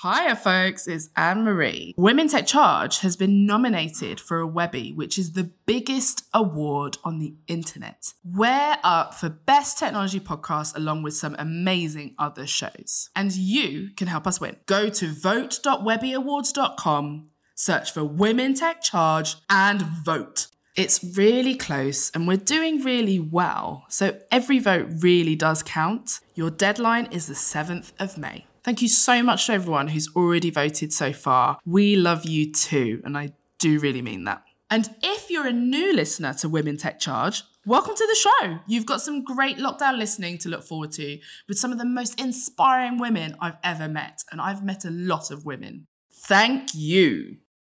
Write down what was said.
Hiya, folks, it's Anne Marie. Women Tech Charge has been nominated for a Webby, which is the biggest award on the internet. We're up for Best Technology Podcast along with some amazing other shows. And you can help us win. Go to vote.webbyawards.com, search for Women Tech Charge, and vote. It's really close and we're doing really well, so every vote really does count. Your deadline is the 7th of May. Thank you so much to everyone who's already voted so far. We love you too, and I do really mean that. And if you're a new listener to Women Tech Charge, welcome to the show. You've got some great lockdown listening to look forward to with some of the most inspiring women I've ever met, and I've met a lot of women. Thank you.